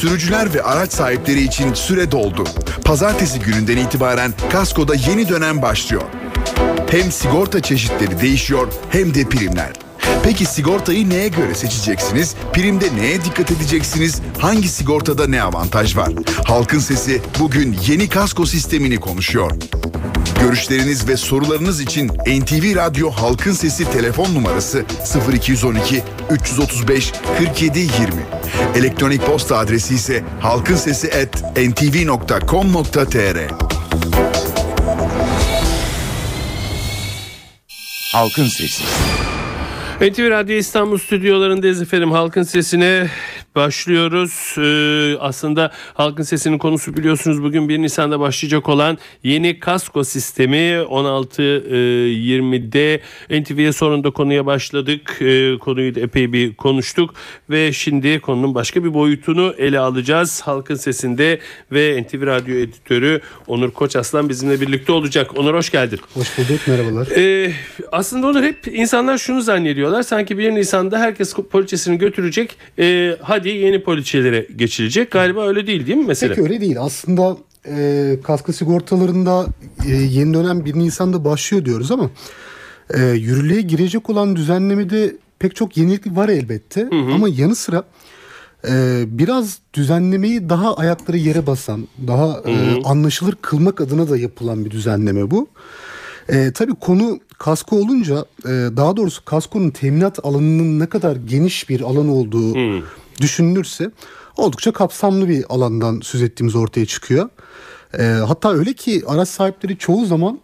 Sürücüler ve araç sahipleri için süre doldu. Pazartesi gününden itibaren kaskoda yeni dönem başlıyor. Hem sigorta çeşitleri değişiyor hem de primler. Peki sigortayı neye göre seçeceksiniz? Primde neye dikkat edeceksiniz? Hangi sigortada ne avantaj var? Halkın Sesi bugün yeni kasko sistemini konuşuyor. Görüşleriniz ve sorularınız için NTV Radyo Halkın Sesi telefon numarası 0212 335 47 20. Elektronik posta adresi ise halkinsesi@ntv.com.tr. Halkın Sesi. NTV Radyo İstanbul stüdyolarındayız efendim. Halkın Sesi'ne başlıyoruz. Ee, aslında Halkın Sesi'nin konusu biliyorsunuz bugün 1 Nisan'da başlayacak olan yeni kasko sistemi 16-20'de e, NTV'ye sonunda konuya başladık. Ee, konuyu da epey bir konuştuk ve şimdi konunun başka bir boyutunu ele alacağız. Halkın Sesi'nde ve NTV Radyo editörü Onur Koçaslan bizimle birlikte olacak. Onur hoş geldin. Hoş bulduk merhabalar. Ee, aslında Onur hep insanlar şunu zannediyorlar. Sanki 1 Nisan'da herkes poliçesini götürecek. Ee, hadi yeni poliçelere geçilecek. Galiba öyle değil değil mi mesela? Peki öyle değil. Aslında e, kasko sigortalarında e, yeni dönem 1 Nisan'da başlıyor diyoruz ama e, yürürlüğe girecek olan düzenlemede pek çok yenilik var elbette. Hı hı. Ama yanı sıra e, biraz düzenlemeyi daha ayakları yere basan, daha hı hı. E, anlaşılır kılmak adına da yapılan bir düzenleme bu. E, tabii konu kasko olunca e, daha doğrusu kaskonun teminat alanının ne kadar geniş bir alan olduğu hmm. Düşünülürse oldukça kapsamlı bir alandan söz ettiğimiz ortaya çıkıyor. E, hatta öyle ki araç sahipleri çoğu zaman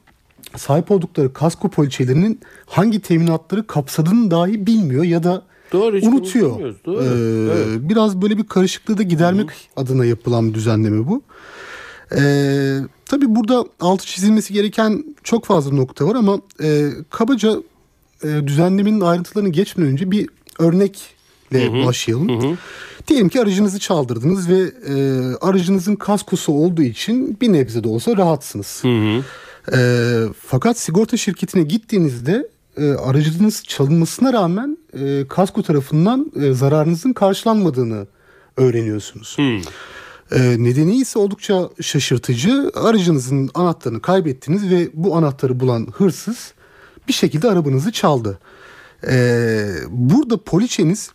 sahip oldukları kasko poliçelerinin hangi teminatları kapsadığını dahi bilmiyor ya da Doğru, unutuyor. Doğru, ee, evet. Biraz böyle bir karışıklığı da gidermek Hı-hı. adına yapılan bir düzenleme bu. Ee, tabii burada altı çizilmesi gereken çok fazla nokta var ama e, kabaca e, düzenlemenin ayrıntılarını geçmeden önce bir örnekle hı. başlayalım. Hı hı. Diyelim ki aracınızı çaldırdınız ve e, aracınızın kaskosu olduğu için bir nebze de olsa rahatsınız. Hı hı. E, fakat sigorta şirketine gittiğinizde e, aracınız çalınmasına rağmen e, kasko tarafından e, zararınızın karşılanmadığını öğreniyorsunuz. Hı. Ee, nedeni ise oldukça şaşırtıcı. Aracınızın anahtarını kaybettiniz ve bu anahtarı bulan hırsız bir şekilde arabanızı çaldı. Ee, burada poliçeniz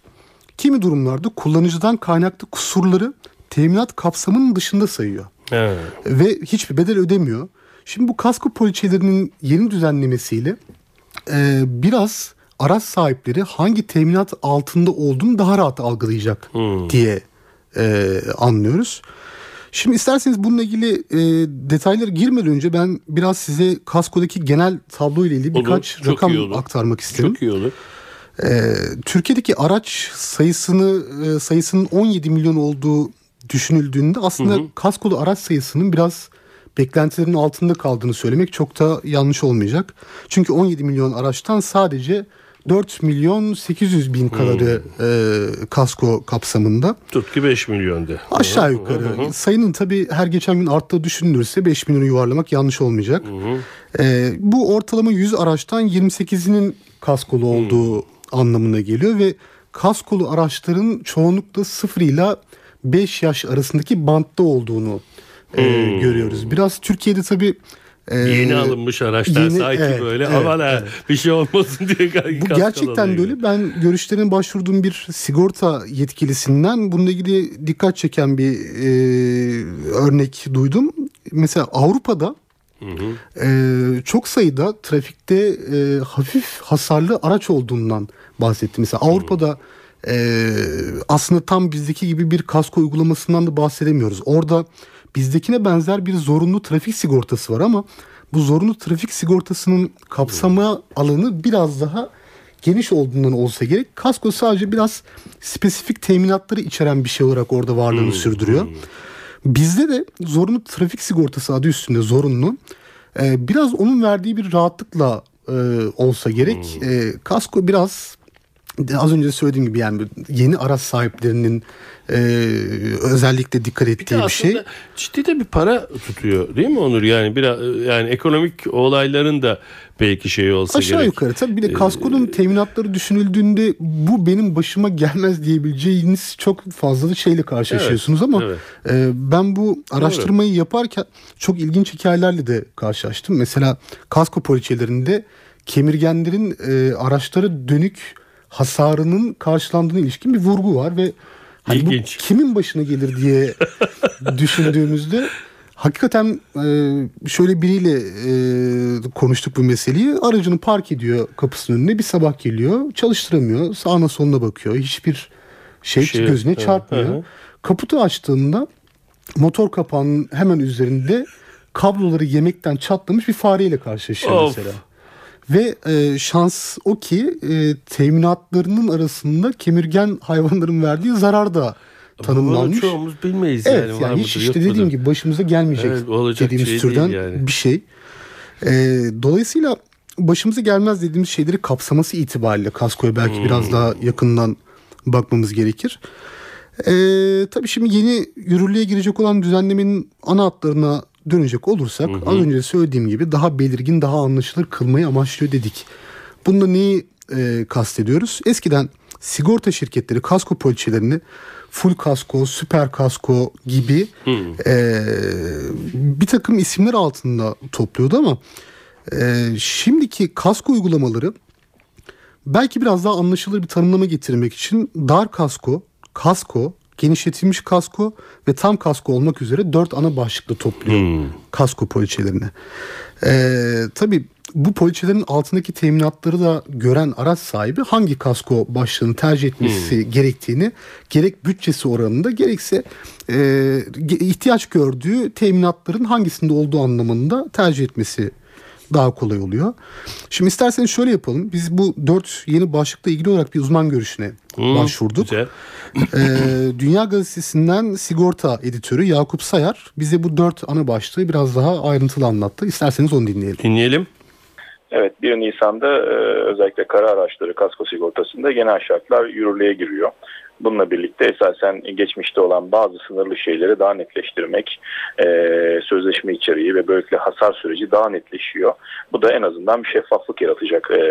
kimi durumlarda kullanıcıdan kaynaklı kusurları teminat kapsamının dışında sayıyor. Evet. Ve hiçbir bedel ödemiyor. Şimdi bu kasko poliçelerinin yeni düzenlemesiyle e, biraz araç sahipleri hangi teminat altında olduğunu daha rahat algılayacak hmm. diye e, anlıyoruz. Şimdi isterseniz bununla ilgili e, detaylara girmeden önce ben biraz size kaskodaki genel tablo ile ilgili birkaç olur, rakam aktarmak isterim. Çok iyi olur. E, Türkiye'deki araç sayısını e, sayısının 17 milyon olduğu düşünüldüğünde aslında hı hı. kaskolu araç sayısının biraz beklentilerin altında kaldığını söylemek çok da yanlış olmayacak. Çünkü 17 milyon araçtan sadece 4 milyon 800 bin kadarı hmm. e, kasko kapsamında. Tut ki 5 milyon de. Aşağı yukarı. Hı hı. Sayının tabii her geçen gün arttığı düşünülürse 5 milyonu yuvarlamak yanlış olmayacak. Hı hı. E, bu ortalama 100 araçtan 28'inin kaskolu olduğu hı. Anlamına geliyor ve kaskolu araçların çoğunlukla 0 ile 5 yaş arasındaki bantta olduğunu e, görüyoruz. Biraz Türkiye'de tabii ee, yeni alınmış araçlar yeni, sanki evet, böyle evet, aman evet. bir şey olmasın diye Bu gerçekten böyle ben görüşlerine başvurduğum bir sigorta yetkilisinden bununla ilgili dikkat çeken bir e, örnek duydum. Mesela Avrupa'da Hı hı. Ee, çok sayıda trafikte e, hafif hasarlı araç olduğundan bahsetti. Mesela Avrupa'da e, aslında tam bizdeki gibi bir kasko uygulamasından da bahsedemiyoruz. Orada bizdekine benzer bir zorunlu trafik sigortası var ama bu zorunlu trafik sigortasının kapsama alanı biraz daha geniş olduğundan olsa gerek. Kasko sadece biraz spesifik teminatları içeren bir şey olarak orada varlığını hmm. sürdürüyor. Hmm. Bizde de zorunlu trafik sigortası adı üstünde zorunlu. Ee, biraz onun verdiği bir rahatlıkla e, olsa gerek. Hmm. E, kasko biraz az önce söylediğim gibi yani yeni araç sahiplerinin e, özellikle dikkat ettiği bir, bir şey. Ciddi de bir para tutuyor değil mi Onur? Yani biraz yani ekonomik olayların da belki şey olsa Aşağı gerek. yukarı tabii bir de kaskonun ee, teminatları düşünüldüğünde bu benim başıma gelmez diyebileceğiniz çok fazla şeyle karşılaşıyorsunuz evet, ama evet. E, ben bu araştırmayı Doğru. yaparken çok ilginç hikayelerle de karşılaştım. Mesela kasko poliçelerinde kemirgenlerin e, araçlara dönük hasarının karşılandığına ilişkin bir vurgu var ve hani bu kimin başına gelir diye düşündüğümüzde hakikaten e, şöyle biriyle e, konuştuk bu meseleyi. Aracını park ediyor kapısının önüne bir sabah geliyor çalıştıramıyor sağına soluna bakıyor hiçbir şey, şey gözüne evet, çarpmıyor. Evet. Kaputu açtığında motor kapağının hemen üzerinde kabloları yemekten çatlamış bir fareyle karşılaşıyor of. mesela. Ve e, şans o ki e, teminatlarının arasında kemirgen hayvanların verdiği zarar da tanımlanmış. Bunu çoğumuz bilmeyiz evet, yani. yani hiç işte dediğim gibi başımıza gelmeyecek evet, dediğimiz şey türden yani. bir şey. E, dolayısıyla başımıza gelmez dediğimiz şeyleri kapsaması itibariyle kaskoya belki hmm. biraz daha yakından bakmamız gerekir. E, tabii şimdi yeni yürürlüğe girecek olan düzenlemenin ana hatlarına dönecek olursak hı hı. az önce söylediğim gibi daha belirgin daha anlaşılır kılmayı amaçlıyor dedik. Bunda neyi e, kastediyoruz? Eskiden sigorta şirketleri kasko poliçelerini full kasko, süper kasko gibi e, bir takım isimler altında topluyordu ama e, şimdiki kasko uygulamaları belki biraz daha anlaşılır bir tanımlama getirmek için dar kasko, kasko, genişletilmiş kasko ve tam kasko olmak üzere dört ana başlıkla topluyor hmm. kasko poliçelerini. Ee, tabii bu poliçelerin altındaki teminatları da gören araç sahibi hangi kasko başlığını tercih etmesi hmm. gerektiğini gerek bütçesi oranında gerekse e, ihtiyaç gördüğü teminatların hangisinde olduğu anlamında tercih etmesi daha kolay oluyor. Şimdi isterseniz şöyle yapalım. Biz bu dört yeni başlıkla ilgili olarak bir uzman görüşüne hmm, başvurduk. Güzel. ee, Dünya Gazetesi'nden sigorta editörü Yakup Sayar bize bu dört ana başlığı biraz daha ayrıntılı anlattı. İsterseniz onu dinleyelim. Dinleyelim. Evet 1 Nisan'da e, özellikle kara araçları kasko sigortasında genel şartlar yürürlüğe giriyor. Bununla birlikte esasen geçmişte olan bazı sınırlı şeyleri daha netleştirmek, e, sözleşme içeriği ve böylelikle hasar süreci daha netleşiyor. Bu da en azından bir şeffaflık yaratacak e,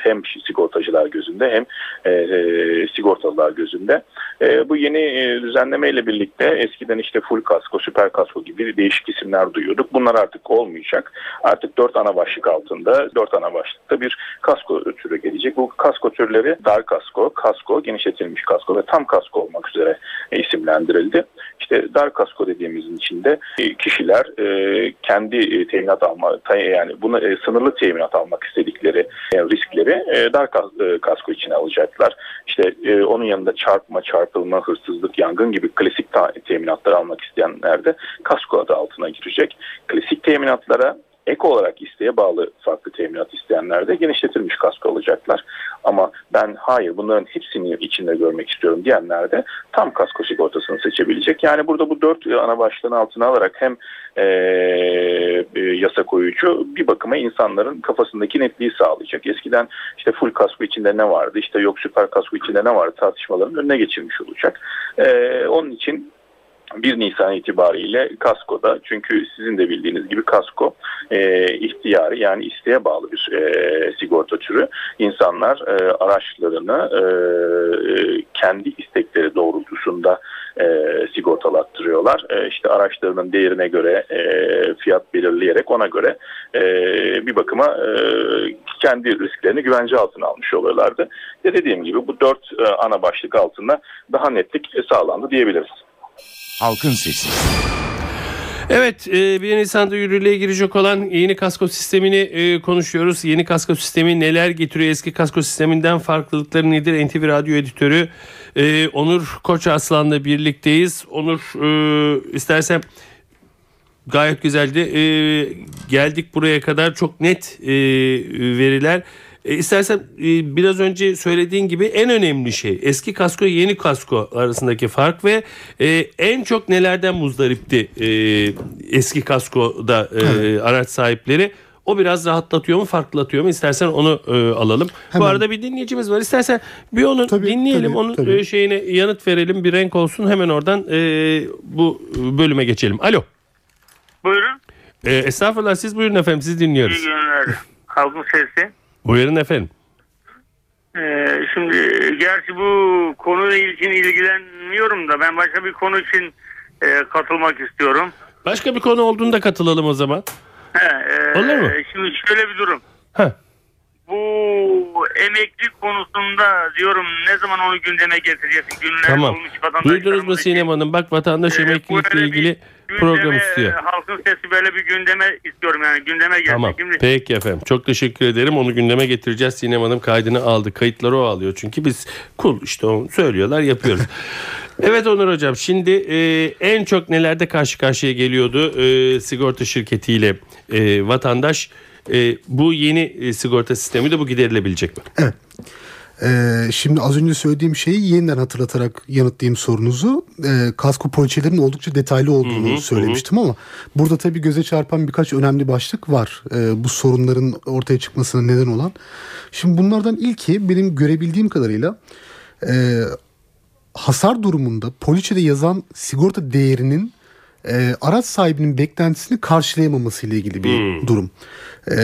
hem sigortacılar gözünde hem e, e, sigortalılar gözünde. E, bu yeni e, düzenlemeyle birlikte eskiden işte full kasko, süper kasko gibi değişik isimler duyuyorduk. Bunlar artık olmayacak. Artık dört ana başlık altında, dört ana başlıkta bir kasko türü gelecek. Bu kasko türleri dar kasko, kasko, genişletilmiş kasko kasko ve tam kasko olmak üzere isimlendirildi. İşte dar kasko dediğimizin içinde e, kişiler e, kendi teminat alma yani bunu e, sınırlı teminat almak istedikleri riskleri dar kasko içine alacaklar. İşte onun yanında çarpma, çarpılma, hırsızlık, yangın gibi klasik teminatları almak isteyenler de kasko adı altına girecek. Klasik teminatlara ek olarak isteğe bağlı farklı teminat isteyenler de genişletilmiş kasko alacaklar. Ama ben hayır bunların hepsini içinde görmek istiyorum diyenler de tam kasko sigortasını seçebilecek. Yani burada bu dört ana başlığın altına alarak hem e, e, yasa koyucu bir bakıma insanların kafasındaki netliği sağlayacak. Eskiden işte full kasko içinde ne vardı işte yok süper kasko içinde ne vardı tartışmaların önüne geçirmiş olacak. E, onun için 1 Nisan itibariyle kaskoda çünkü sizin de bildiğiniz gibi kasko e, ihtiyarı yani isteğe bağlı bir e, sigorta türü. İnsanlar e, araçlarını e, kendi istekleri doğrultusunda e, sigortalattırıyorlar. E, işte araçlarının değerine göre e, fiyat belirleyerek ona göre e, bir bakıma e, kendi risklerini güvence altına almış oluyorlardı. Ve dediğim gibi bu dört e, ana başlık altında daha netlik sağlandı diyebiliriz. Halkın Sesi. Evet 1 e, Nisan'da yürürlüğe girecek olan yeni kasko sistemini e, konuşuyoruz. Yeni kasko sistemi neler getiriyor? Eski kasko sisteminden farklılıkları nedir? NTV Radyo Editörü e, Onur Koç Aslan'la birlikteyiz. Onur istersen gayet güzeldi. Geldik buraya kadar çok net veriler. E, istersen e, biraz önce söylediğin gibi en önemli şey eski kasko yeni kasko arasındaki fark ve e, en çok nelerden muzdaripti e, eski kaskoda e, araç sahipleri O biraz rahatlatıyor mu farklılatıyor mu istersen onu e, alalım. Bu Hemen. arada bir dinleyicimiz var istersen bir onu Tabii, dinleyelim tabii, onun tabii. e, şeyine yanıt verelim bir renk olsun hemen oradan e, bu bölüme geçelim. Alo. Buyurun. E, estağfurullah siz buyurun efendim siz dinliyoruz. İyi günler. Halkın sesi. Buyurun efendim. Ee, şimdi gerçi bu konuyla ilgin ilgilenmiyorum da ben başka bir konu için e, katılmak istiyorum. Başka bir konu olduğunda katılalım o zaman. He, e, Olur mu? Şimdi şöyle bir durum. Heh. Bu emekli konusunda diyorum ne zaman onu gündeme getireceksin? Günler Tamam. olmuş vatandaşlarımız Duydunuz mu için. Sinem Hanım? Bak vatandaş bu emeklilikle ilgili bir program istiyor. Halkın sesi böyle bir gündeme istiyorum yani gündeme gelsin. Tamam. Şimdi Peki efendim. Çok teşekkür ederim. Onu gündeme getireceğiz. Sinem Hanım kaydını aldı. Kayıtları o alıyor. Çünkü biz kul işte onu söylüyorlar yapıyoruz. evet Onur Hocam şimdi e, en çok nelerde karşı karşıya geliyordu e, sigorta şirketiyle e, vatandaş. E, bu yeni e, sigorta sistemi de bu giderilebilecek mi? Evet. Ee, şimdi az önce söylediğim şeyi yeniden hatırlatarak yanıtlayayım sorunuzu. Ee, kasko poliçelerinin oldukça detaylı olduğunu söylemiştim ama burada tabii göze çarpan birkaç önemli başlık var. Ee, bu sorunların ortaya çıkmasına neden olan. Şimdi bunlardan ilki benim görebildiğim kadarıyla e, hasar durumunda poliçede yazan sigorta değerinin e, araç sahibinin beklentisini karşılayamaması ile ilgili bir durum. E,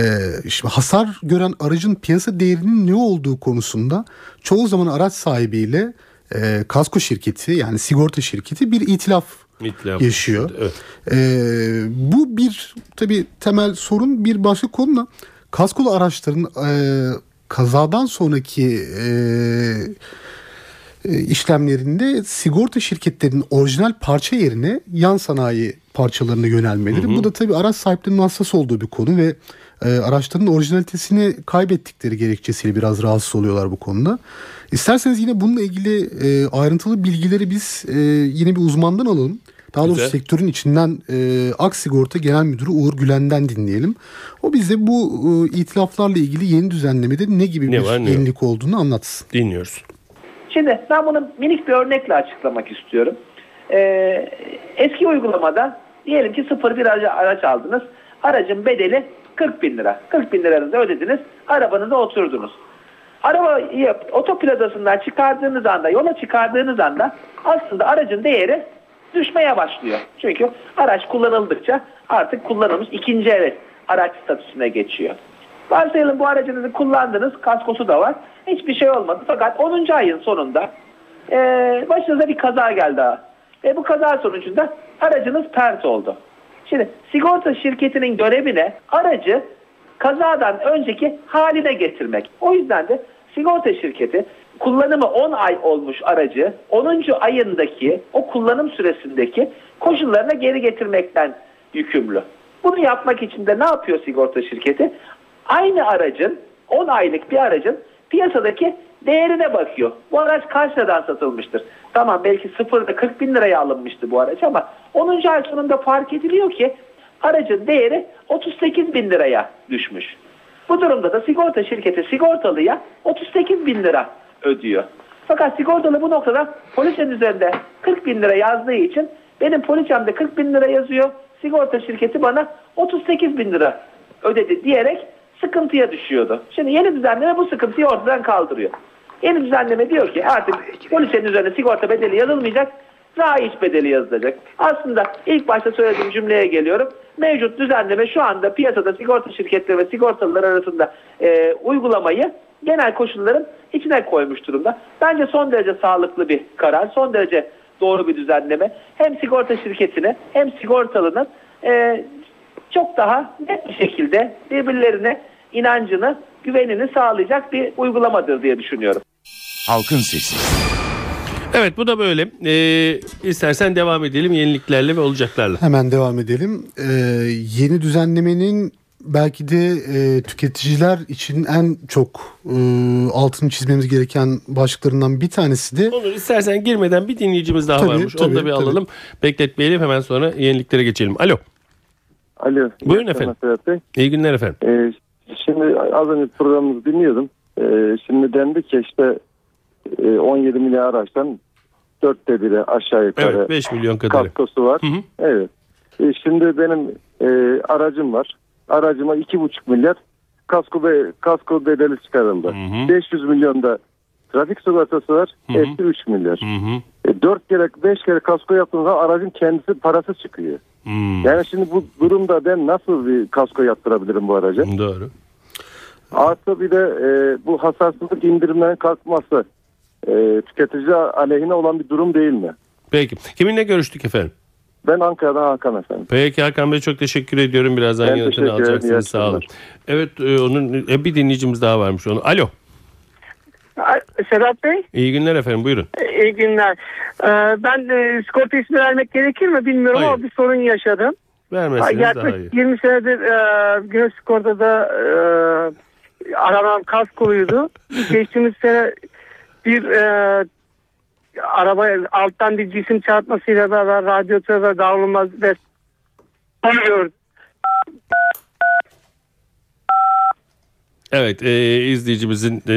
şimdi hasar gören aracın piyasa değerinin ne olduğu konusunda çoğu zaman araç sahibiyle e, kasko şirketi yani sigorta şirketi bir itilaf İtilaf. yaşıyor. Evet. E, bu bir tabii temel sorun bir başka konu da kaskolu araçların e, kazadan sonraki e, işlemlerinde sigorta şirketlerinin orijinal parça yerine yan sanayi parçalarına yönelmeleri. Bu da tabii araç sahiplerinin hassas olduğu bir konu ve e, araçların orijinalitesini kaybettikleri gerekçesiyle biraz rahatsız oluyorlar bu konuda. İsterseniz yine bununla ilgili e, ayrıntılı bilgileri biz e, yine bir uzmandan alalım. Daha doğrusu Güzel. sektörün içinden e, Aksigorta Genel Müdürü Uğur Gülen'den dinleyelim. O bize bu e, itilaflarla ilgili yeni düzenlemede ne gibi Ne bir var, ne yok? yenilik olduğunu anlatsın. Dinliyoruz. Şimdi ben bunu minik bir örnekle açıklamak istiyorum. Ee, eski uygulamada diyelim ki sıfır bir araç, aldınız. Aracın bedeli 40 bin lira. 40 bin liranızı ödediniz. Arabanıza oturdunuz. Arabayı otopladasından çıkardığınız anda, yola çıkardığınız anda aslında aracın değeri düşmeye başlıyor. Çünkü araç kullanıldıkça artık kullanılmış ikinci el araç statüsüne geçiyor. Varsayalım bu aracınızı kullandınız, kaskosu da var. Hiçbir şey olmadı. Fakat 10. ayın sonunda eee başınıza bir kaza geldi. Ve bu kaza sonucunda aracınız pert oldu. Şimdi sigorta şirketinin görevi ne? Aracı kazadan önceki haline getirmek. O yüzden de sigorta şirketi kullanımı 10 ay olmuş aracı 10. ayındaki o kullanım süresindeki koşullarına geri getirmekten yükümlü. Bunu yapmak için de ne yapıyor sigorta şirketi? Aynı aracın 10 aylık bir aracın piyasadaki değerine bakıyor. Bu araç kaç liradan satılmıştır? Tamam belki sıfırda 40 bin liraya alınmıştı bu araç ama 10. ay sonunda fark ediliyor ki aracın değeri 38 bin liraya düşmüş. Bu durumda da sigorta şirketi sigortalıya 38 bin lira ödüyor. Fakat sigortalı bu noktada poliçenin üzerinde 40 bin lira yazdığı için benim poliçemde 40 bin lira yazıyor. Sigorta şirketi bana 38 bin lira ödedi diyerek sıkıntıya düşüyordu. Şimdi yeni düzenleme bu sıkıntıyı ortadan kaldırıyor. Yeni düzenleme diyor ki artık poliçenin üzerine sigorta bedeli yazılmayacak, raiç bedeli yazılacak. Aslında ilk başta söylediğim cümleye geliyorum. Mevcut düzenleme şu anda piyasada sigorta şirketleri ve sigortalılar arasında e, uygulamayı genel koşulların içine koymuş durumda. Bence son derece sağlıklı bir karar, son derece doğru bir düzenleme. Hem sigorta şirketine hem sigortalının e, çok daha net bir şekilde birbirlerine inancını, güvenini sağlayacak bir uygulamadır diye düşünüyorum. Halkın Sesi. Evet bu da böyle. Ee, istersen devam edelim yeniliklerle ve olacaklarla. Hemen devam edelim. Ee, yeni düzenlemenin belki de e, tüketiciler için en çok e, altını çizmemiz gereken başlıklarından bir tanesi de Onur istersen girmeden bir dinleyicimiz daha Tabii, varmış. Onu da tabii, bir tabii. alalım. Bekletmeyelim hemen sonra yeniliklere geçelim. Alo. Alo. Buyurun efendim. Bey. İyi günler efendim. Ee, şimdi az önce programımızı dinliyordum. Ee, şimdi dendi ki işte e, 17 milyar araçtan dörtte biri aşağı yukarı Evet 5 milyon kadar. kaskosu var. Hı hı. Evet. E, şimdi benim e, aracım var. aracıma 2,5 milyar kasko be, kasko bedeli çıkarıldı. 500 milyon da trafik sigortası var. Etti 3 milyar. Hı hı. E, 4 kere 5 kere kasko yaptığında aracın kendisi parası çıkıyor. Hmm. Yani şimdi bu durumda ben nasıl bir kasko yaptırabilirim bu araca? Doğru. Artı bir de e, bu hasarsızlık indirimlerinin kalkması e, tüketici aleyhine olan bir durum değil mi? Peki. Kiminle görüştük efendim? Ben Ankara'dan Hakan efendim. Peki Hakan Bey çok teşekkür ediyorum. Birazdan yanıtını alacaksınız. Sağ olun. Evet e, onun e, bir dinleyicimiz daha varmış onu. Alo. Sedat Bey, İyi günler efendim buyurun. iyi günler. Ee, ben e, sigorta ismi vermek gerekir mi bilmiyorum Hayır. ama bir sorun yaşadım. Vermezseniz daha iyi. Yaklaşık 20 senedir e, Güneş Sigorta'da e, aranan kaskoluydu. Geçtiğimiz sene bir e, araba alttan bir cisim çarpmasıyla beraber radyatör ve davulmaz ve. Evet e, izleyicimizin e,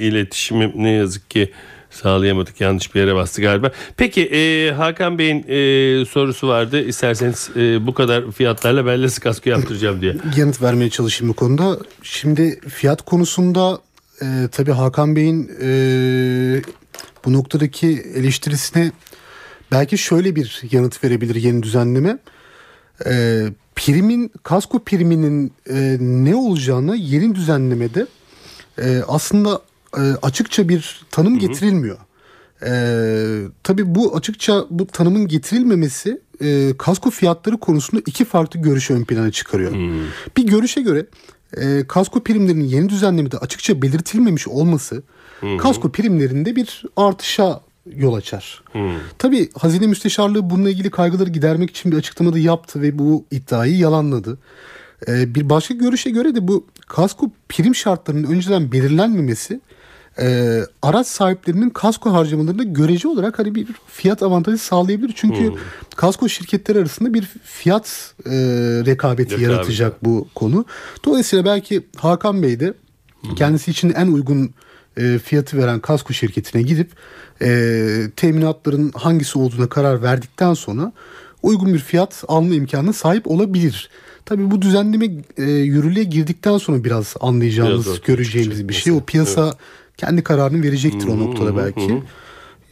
iletişimi ne yazık ki sağlayamadık. Yanlış bir yere bastı galiba. Peki e, Hakan Bey'in e, sorusu vardı. İsterseniz e, bu kadar fiyatlarla ben nasıl kasko yaptıracağım diye. yanıt vermeye çalışayım bu konuda. Şimdi fiyat konusunda e, tabii Hakan Bey'in e, bu noktadaki eleştirisine belki şöyle bir yanıt verebilir yeni düzenleme. E, primin kasko priminin e, ne olacağını yeni düzenlemede e, aslında e, açıkça bir tanım getirilmiyor. E, tabii bu açıkça bu tanımın getirilmemesi e, kasko fiyatları konusunda iki farklı görüşü ön plana çıkarıyor. Bir görüşe göre e, kasko primlerinin yeni düzenlemede açıkça belirtilmemiş olması kasko primlerinde bir artışa yol açar. Tabii Hazine Müsteşarlığı bununla ilgili kaygıları gidermek için bir açıklamada yaptı ve bu iddiayı yalanladı. Ee, bir başka görüşe göre de bu kasko prim şartlarının önceden belirlenmemesi e, araç sahiplerinin kasko harcamalarında görece olarak hani bir fiyat avantajı sağlayabilir. Çünkü kasko şirketleri arasında bir fiyat e, rekabeti Rekabet. yaratacak bu konu. Dolayısıyla belki Hakan Bey de kendisi için en uygun e, fiyatı veren kasko şirketine gidip e, teminatların hangisi olduğuna karar verdikten sonra uygun bir fiyat alma imkanına sahip olabilir. Tabii bu düzenleme e, yürürlüğe girdikten sonra biraz anlayacağımız, Biraz çıkacak bir şey. O piyasa kendi kararını verecektir o noktada belki.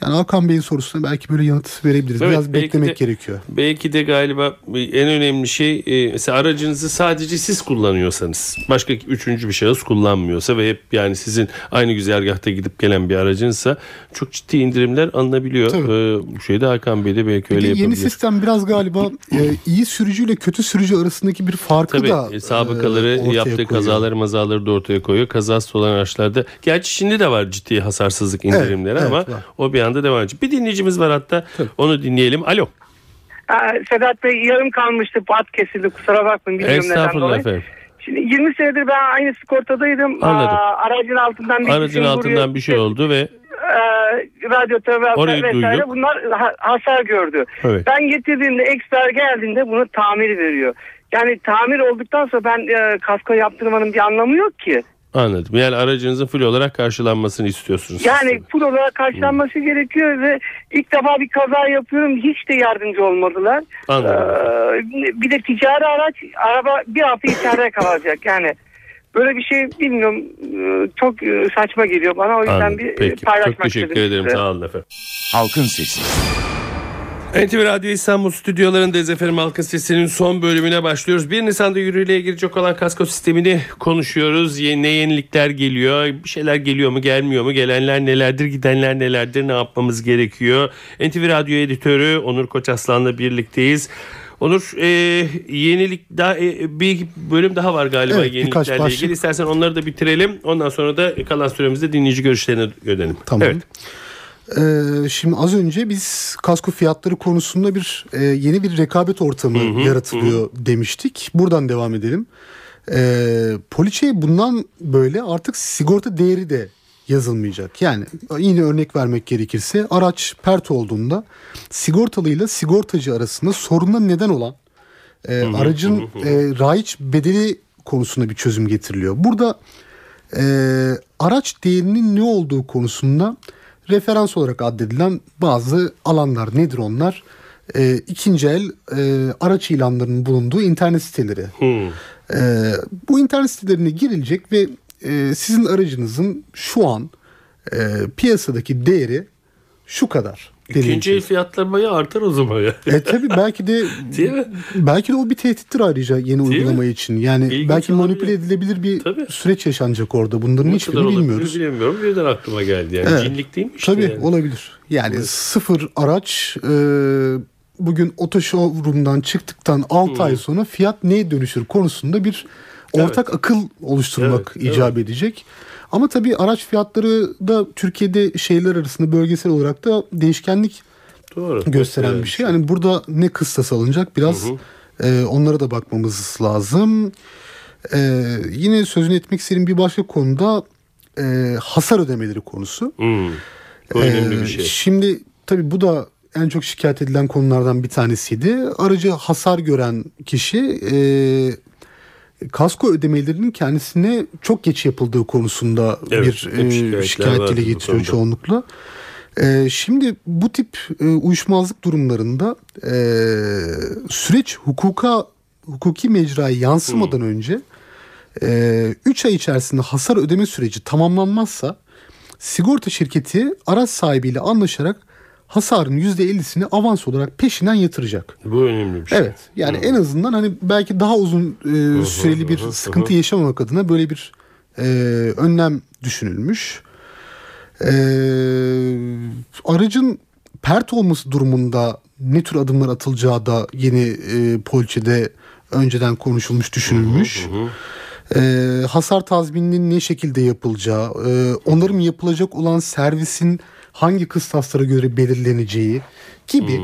Yani Hakan Bey'in sorusuna belki böyle yanıt verebiliriz. Evet, biraz beklemek de- gerekiyor. Belki de galiba en önemli şey e, mesela aracınızı sadece siz kullanıyorsanız başka üçüncü bir şahıs kullanmıyorsa ve hep yani sizin aynı güzergahta gidip gelen bir aracınsa çok ciddi indirimler alınabiliyor. Tabii. Ee, bu şeyde Hakan Bey de belki öyle de yeni yapabilir. sistem biraz galiba e, iyi sürücüyle kötü sürücü arasındaki bir farkı Tabii da e, sabıkaları e, yaptığı koyuyor. kazaları mazaları da ortaya koyuyor. Kazası olan araçlarda. Gerçi şimdi de var ciddi hasarsızlık indirimleri evet, ama var. o bir anda devam edecek. Bir dinleyicimiz var hatta onu dinleyelim. Alo. Aa, Sedat Bey yarım kalmıştı. Bat kesildi kusura bakmayın. Bilmiyorum neden dolayı. efendim. Şimdi 20 senedir ben aynı sigortadaydım. Anladım. Aa, aracın altından bir Aracın cisim altından vuruyor. bir şey oldu ve Ee, radyatör ve vesaire duyduk. bunlar ha- hasar gördü. Evet. Ben getirdiğimde eksper geldiğinde bunu tamir veriyor. Yani tamir olduktan sonra ben e, kasko yaptırmanın bir anlamı yok ki. Anladım. Yani aracınızın full olarak karşılanmasını istiyorsunuz. Yani tabii. full olarak karşılanması gerekiyor ve ilk defa bir kaza yapıyorum. Hiç de yardımcı olmadılar. Anladım. Ee, bir de ticari araç araba bir hafta içeride kalacak. Yani böyle bir şey bilmiyorum Ee, çok e, saçma geliyor bana. O yüzden Anladım. bir e, Peki. paylaşmak Çok teşekkür istedim ederim. size. Sağ olun efendim. Halkın Sesi. NTV Radyo İstanbul stüdyolarındayız efendim Halkın Sesi'nin son bölümüne başlıyoruz. 1 Nisan'da yürürlüğe girecek olan kasko sistemini konuşuyoruz. Ne yenilikler geliyor, bir şeyler geliyor mu gelmiyor mu, gelenler nelerdir, gidenler nelerdir, ne yapmamız gerekiyor. NTV Radyo editörü Onur Koçaslan'la birlikteyiz. Onur e, yenilik daha e, bir bölüm daha var galiba Evet, yeniliklerle başlık. ilgili. İstersen onları da bitirelim. Ondan sonra da kalan süremizde dinleyici görüşlerine dönelim. Tamam. Evet. Ee, şimdi az önce biz kasko fiyatları konusunda bir e, yeni bir rekabet ortamı yaratılıyor demiştik. Buradan devam edelim. Ee, poliçeye bundan böyle artık sigorta değeri de yazılmayacak. Yani yine örnek vermek gerekirse araç pert olduğunda sigortalıyla sigortacı arasında soruna neden olan e, aracın e, raiç bedeli konusunda bir çözüm getiriliyor. Burada e, araç değerinin ne olduğu konusunda referans olarak addedilen bazı alanlar nedir onlar? e, ikinci el e, araç ilanlarının bulunduğu internet siteleri. Hmm. E, bu internet sitelerine girilecek ve e, sizin aracınızın şu an e, piyasadaki değeri şu kadar. İkinci el fiyatlar bayağı artar o zaman ya. E tabi belki de Değil mi? belki de o bir tehdittir ayrıca yeni Değil uygulama mi? için. Yani İlginç belki manipüle olabilir. edilebilir bir Tabii. süreç yaşanacak orada. Bunların Ne hiçbirini bilmiyoruz. Bilemiyorum. Birden aklıma geldi yani. Evet. Cinlik değil mi işte? Tabii yani? olabilir. Yani sıfır araç e, bugün otoshowroom'dan çıktıktan 6 ay sonra fiyat neye dönüşür konusunda bir ortak akıl oluşturmak Evet, icap edecek. Ama tabii araç fiyatları da Türkiye'de şehirler arasında bölgesel olarak da değişkenlik Doğru. gösteren Evet. bir şey. Yani burada ne kıstas alınacak biraz e, onlara da bakmamız lazım. E, yine sözünü etmek istediğim bir başka konuda e, hasar ödemeleri konusu. Hmm. Önemli Ee, bir şey. Şimdi tabii bu da en çok şikayet edilen konulardan bir tanesiydi. Aracı hasar gören kişi e, kasko ödemelerinin kendisine çok geç yapıldığı konusunda Evet, bir e, şikayet dile getiriyor çoğunlukla. E, şimdi bu tip e, uyuşmazlık durumlarında e, süreç hukuka hukuki mecraya yansımadan Hmm. önce 3 ay içerisinde hasar ödeme süreci tamamlanmazsa sigorta şirketi araç sahibiyle anlaşarak hasarın %50'sini avans olarak peşinden yatıracak. Bu önemli bir şey. Evet. Yani en azından hani belki daha uzun e, süreli bir sıkıntı yaşamamak adına böyle bir e, önlem düşünülmüş. E, aracın pert olması durumunda ne tür adımlar atılacağı da yeni e, poliçede önceden konuşulmuş, düşünülmüş. E, hasar tazmininin ne şekilde yapılacağı, e, onarım yapılacak olan servisin hangi kıstaslara göre belirleneceği gibi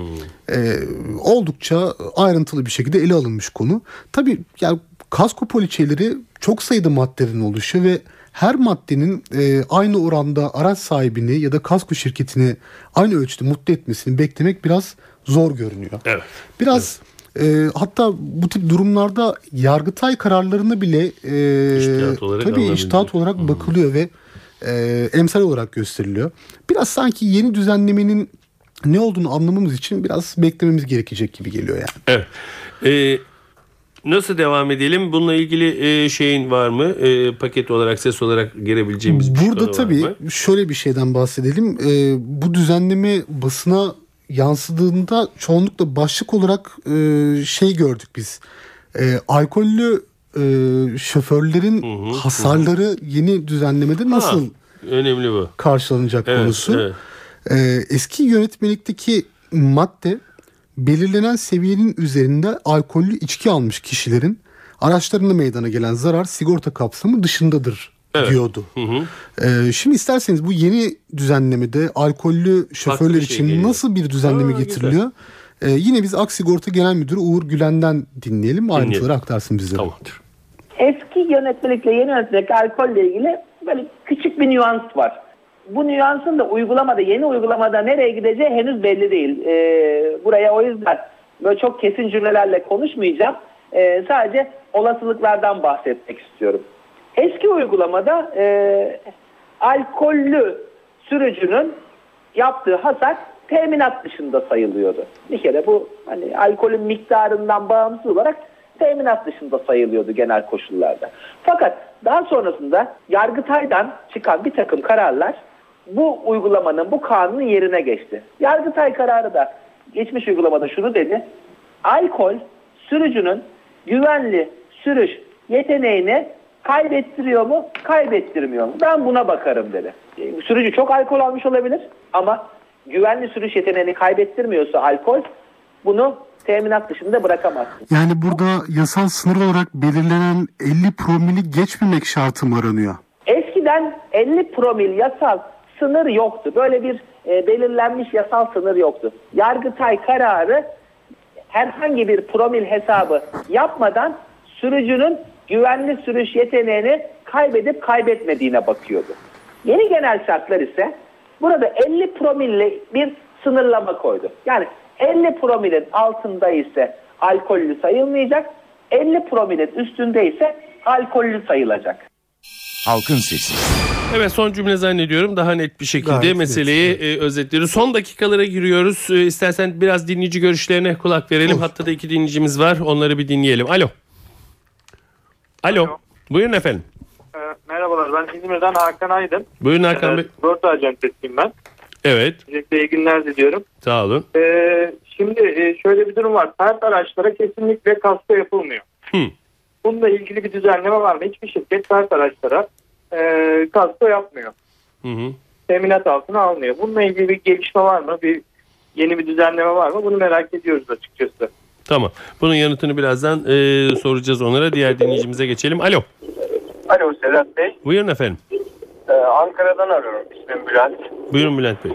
e, oldukça ayrıntılı bir şekilde ele alınmış konu. Tabii yani kasko poliçeleri çok sayıda maddeden oluşuyor ve her maddenin e, aynı oranda araç sahibini ya da kasko şirketini aynı ölçüde mutlu etmesini beklemek biraz zor görünüyor. Evet. Biraz e, hatta bu tip durumlarda yargıtay kararlarına bile e, İçtihat olarak tabii içtihat olarak bakılıyor ve e, emsal olarak gösteriliyor. Biraz sanki yeni düzenlemenin ne olduğunu anlamamız için biraz beklememiz gerekecek gibi geliyor yani. Evet. Ee, nasıl devam edelim? Bununla ilgili e, şeyin var mı? E, paket olarak, ses olarak girebileceğimiz bir Burada var tabii mı? şöyle bir şeyden bahsedelim. Ee, bu düzenleme basına yansıdığında çoğunlukla başlık olarak e, şey gördük biz. E, alkollü e, şoförlerin hasarları yeni düzenlemede nasıl Önemli bu. karşılanacak Evet, konusu. evet. Ee, eski yönetmelikteki madde belirlenen seviyenin üzerinde alkollü içki almış kişilerin araçlarında meydana gelen zarar sigorta kapsamı dışındadır Evet. diyordu. Ee, şimdi isterseniz bu yeni düzenlemede alkollü şoförler şey için geliyor. nasıl bir düzenleme Aa, getiriliyor? Ee, yine biz Aksigorta Genel Müdürü Uğur Gülen'den dinleyelim. Ayrıntıları aktarsın bize. Tamamdır. Eski yönetmelikle yeni yönetmelik alkolle ilgili böyle küçük bir nüans var. Bu nüansın da uygulamada, yeni uygulamada nereye gideceği henüz belli değil. Ee, buraya o yüzden böyle çok kesin cümlelerle konuşmayacağım. Ee, sadece olasılıklardan bahsetmek istiyorum. Eski uygulamada e, alkollü sürücünün yaptığı hasar teminat dışında sayılıyordu. Bir kere bu hani alkolün miktarından bağımsız olarak teminat dışında sayılıyordu genel koşullarda. Fakat daha sonrasında Yargıtay'dan çıkan bir takım kararlar bu uygulamanın, bu kanunun yerine geçti. Yargıtay kararı da geçmiş uygulamada şunu dedi. Alkol sürücünün güvenli sürüş yeteneğini kaybettiriyor mu, kaybettirmiyor mu? Ben buna bakarım dedi. E, Sürücü çok alkol almış olabilir ama güvenli sürüş yeteneğini kaybettirmiyorsa alkol bunu teminat dışında bırakamazsın. Yani burada yasal sınır olarak belirlenen 50 promili geçmemek şartı mı aranıyor? Eskiden 50 promil yasal sınır yoktu. Böyle bir e, belirlenmiş yasal sınır yoktu. Yargıtay kararı herhangi bir promil hesabı yapmadan sürücünün güvenli sürüş yeteneğini kaybedip kaybetmediğine bakıyordu. Yeni genel şartlar ise burada 50 promille bir sınırlama koydu. Yani 50 promilin altında ise alkollü sayılmayacak, 50 promilin üstünde ise alkollü sayılacak. Halkın Sesi. Evet son cümle zannediyorum daha net bir şekilde Gayet net, meseleyi e, özetleri. Son dakikalara giriyoruz. E, istersen biraz dinleyici görüşlerine kulak verelim. Olur. Hatta da iki dinleyicimiz var. Onları bir dinleyelim. Alo. Alo. Alo. Buyurun efendim. Ee, İzmir'den Hakan Aydın. Buyurun Hakan Bey. Ee, Sigorta acentesiyim ben. Evet. Öncelikle iyi günler diliyorum. Sağ olun. Ee, şimdi e, şöyle bir durum var. Sert araçlara kesinlikle kasko yapılmıyor. Hı. Bununla ilgili bir düzenleme var mı? Hiçbir şirket sert araçlara e, kasko yapmıyor. Hı hı. Teminat altına almıyor. Bununla ilgili bir gelişme var mı? Bir yeni bir düzenleme var mı? Bunu merak ediyoruz açıkçası. Tamam. Bunun yanıtını birazdan e, soracağız onlara. Diğer dinleyicimize geçelim. Alo. Alo Sedat Bey. Buyurun efendim. Ee, Ankara'dan arıyorum. İsmim Bülent. Buyurun Bülent Bey.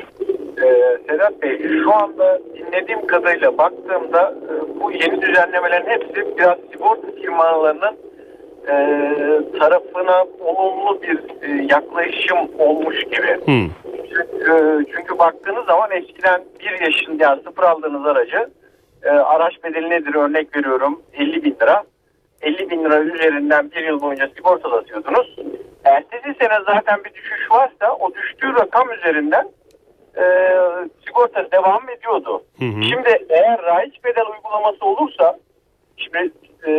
Ee, Sedat Bey şu anda dinlediğim kadarıyla baktığımda e, bu yeni düzenlemelerin hepsi biraz sigorta firmalarının e, tarafına olumlu bir e, yaklaşım olmuş gibi. Hı. Çünkü, çünkü baktığınız zaman eskiden bir yaşında yani sıfır aldığınız aracı e, araç bedeli nedir örnek veriyorum 50 bin lira. 50 bin lira üzerinden bir yıl boyunca sigortalatıyordunuz. Ertesi sene zaten bir düşüş varsa o düştüğü rakam üzerinden e, sigorta devam ediyordu. Hı hı. Şimdi eğer raiç bedel uygulaması olursa şimdi e,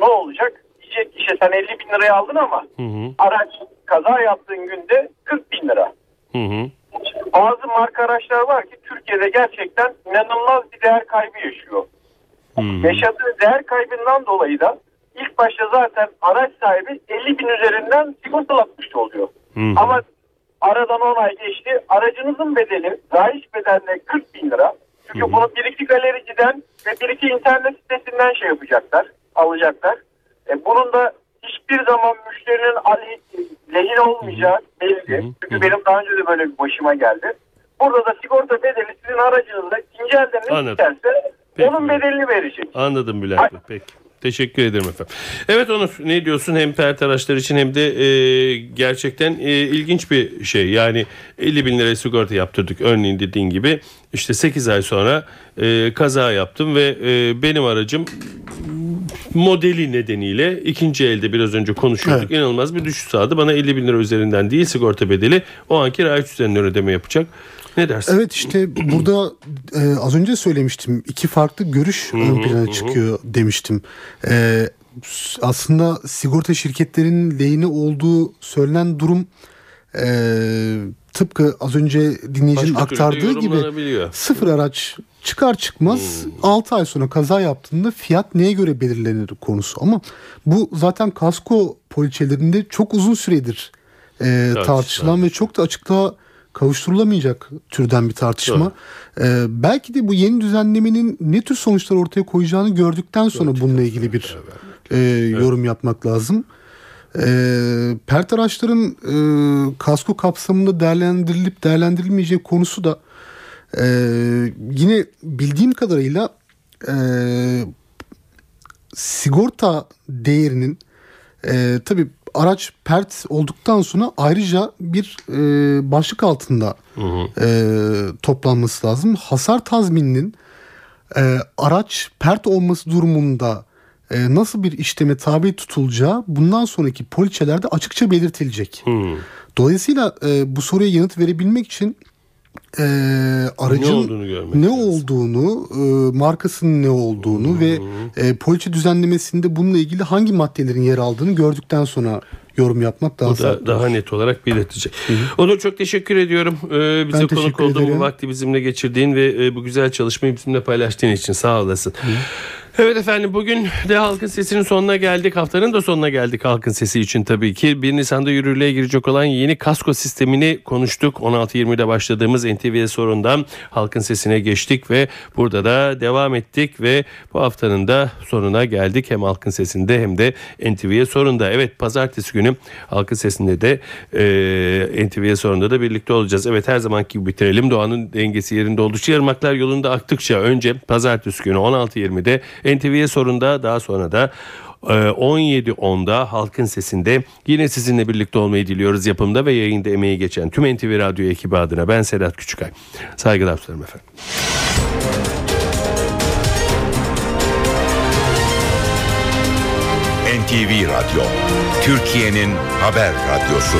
ne olacak? Diyecek ki işte sen 50 bin liraya aldın ama Hı hı. araç kaza yaptığın günde 40 bin lira. Hı hı. Bazı marka araçlar var ki Türkiye'de gerçekten inanılmaz bir değer kaybı yaşıyor. Hı. Yaşadığı değer kaybından dolayı da ilk başta zaten araç sahibi 50 bin üzerinden sigortalatmış oluyor. Hı hı. Ama aradan 10 ay geçti. Aracınızın bedeli rayiç bedeline 40 bin lira. Çünkü Hı hı. bunu bir iki galericiden ve bir iki internet sitesinden şey yapacaklar, alacaklar. E, bunun da hiçbir zaman müşterinin aleyh- lehine olmayacağı belli. Hı hı. Çünkü benim daha önce de böyle bir başıma geldi. Burada da sigorta bedeli sizin aracınızda ikinci elden ne Anladım. isterse Peki. onun bedelini verecek. Anladım Bülent Bey. Peki. Teşekkür ederim efendim. Evet Onur ne diyorsun hem pert araçlar için hem de e, gerçekten e, ilginç bir şey. Yani 50 bin liraya sigorta yaptırdık örneğin dediğin gibi. işte 8 ay sonra e, kaza yaptım ve e, benim aracım modeli nedeniyle ikinci elde biraz önce konuşuyorduk. Evet. İnanılmaz bir düşüş sağladı. Bana 50 bin lira üzerinden değil sigorta bedeli o anki raiç üzerinden ödeme yapacak. Ne dersin? Evet işte burada e, az önce söylemiştim iki farklı görüş ön plana çıkıyor demiştim. E, aslında sigorta şirketlerinin lehine olduğu söylenen durum e, tıpkı az önce dinleyicinin Başka aktardığı gibi sıfır araç çıkar çıkmaz 6 ay sonra kaza yaptığında fiyat neye göre belirlenir konusu. Ama bu zaten kasko poliçelerinde çok uzun süredir e, tartışılan ve çok da açıklığa kavuşturulamayacak türden bir tartışma. E, belki de bu yeni düzenlemenin ne tür sonuçlar ortaya koyacağını gördükten sonra bununla ilgili bir e, yorum yapmak lazım. E, pert araçların e, kasko kapsamında değerlendirilip değerlendirilmeyeceği konusu da e, yine bildiğim kadarıyla e, sigorta değerinin e, tabi araç pert olduktan sonra ayrıca bir e, başlık altında e, toplanması lazım. Hasar tazmininin e, araç pert olması durumunda e, nasıl bir işleme tabi tutulacağı bundan sonraki poliçelerde açıkça belirtilecek. Dolayısıyla e, bu soruya yanıt verebilmek için e, aracın Ne olduğunu görmek ne lazım. olduğunu, e, markasının ne olduğunu ve e, poliçe düzenlemesinde bununla ilgili hangi maddelerin yer aldığını gördükten sonra yorum yapmak daha da daha net olarak belirtecek. Onur çok teşekkür ediyorum. Ee, bize Ben konuk olduğun bu vakti bizimle geçirdiğin ve e, bu güzel çalışmayı bizimle paylaştığın için sağ olasın. Evet efendim bugün de Halkın Sesi'nin sonuna geldik. Haftanın da sonuna geldik Halkın Sesi için tabii ki. 1 Nisan'da yürürlüğe girecek olan yeni kasko sistemini konuştuk. 16.20'de başladığımız NTV sorundan Halkın Sesi'ne geçtik ve burada da devam ettik ve bu haftanın da sonuna geldik. Hem Halkın Sesi'nde hem de NTV'ye sorunda. Evet pazartesi günü Halkın Sesi'nde de e, NTV'ye sorunda da birlikte olacağız. Evet her zamanki gibi bitirelim. Doğanın dengesi yerinde oldukça ırmaklar yolunda aktıkça önce pazartesi günü 16.20'de NTV'ye sorunda daha sonra da e, 17.10'da Halkın Sesi'nde yine sizinle birlikte olmayı diliyoruz. Yapımda ve yayında emeği geçen tüm NTV Radyo ekibi adına ben Sedat Küçükay. Saygılar sunarım efendim. NTV Radyo, Türkiye'nin haber radyosu.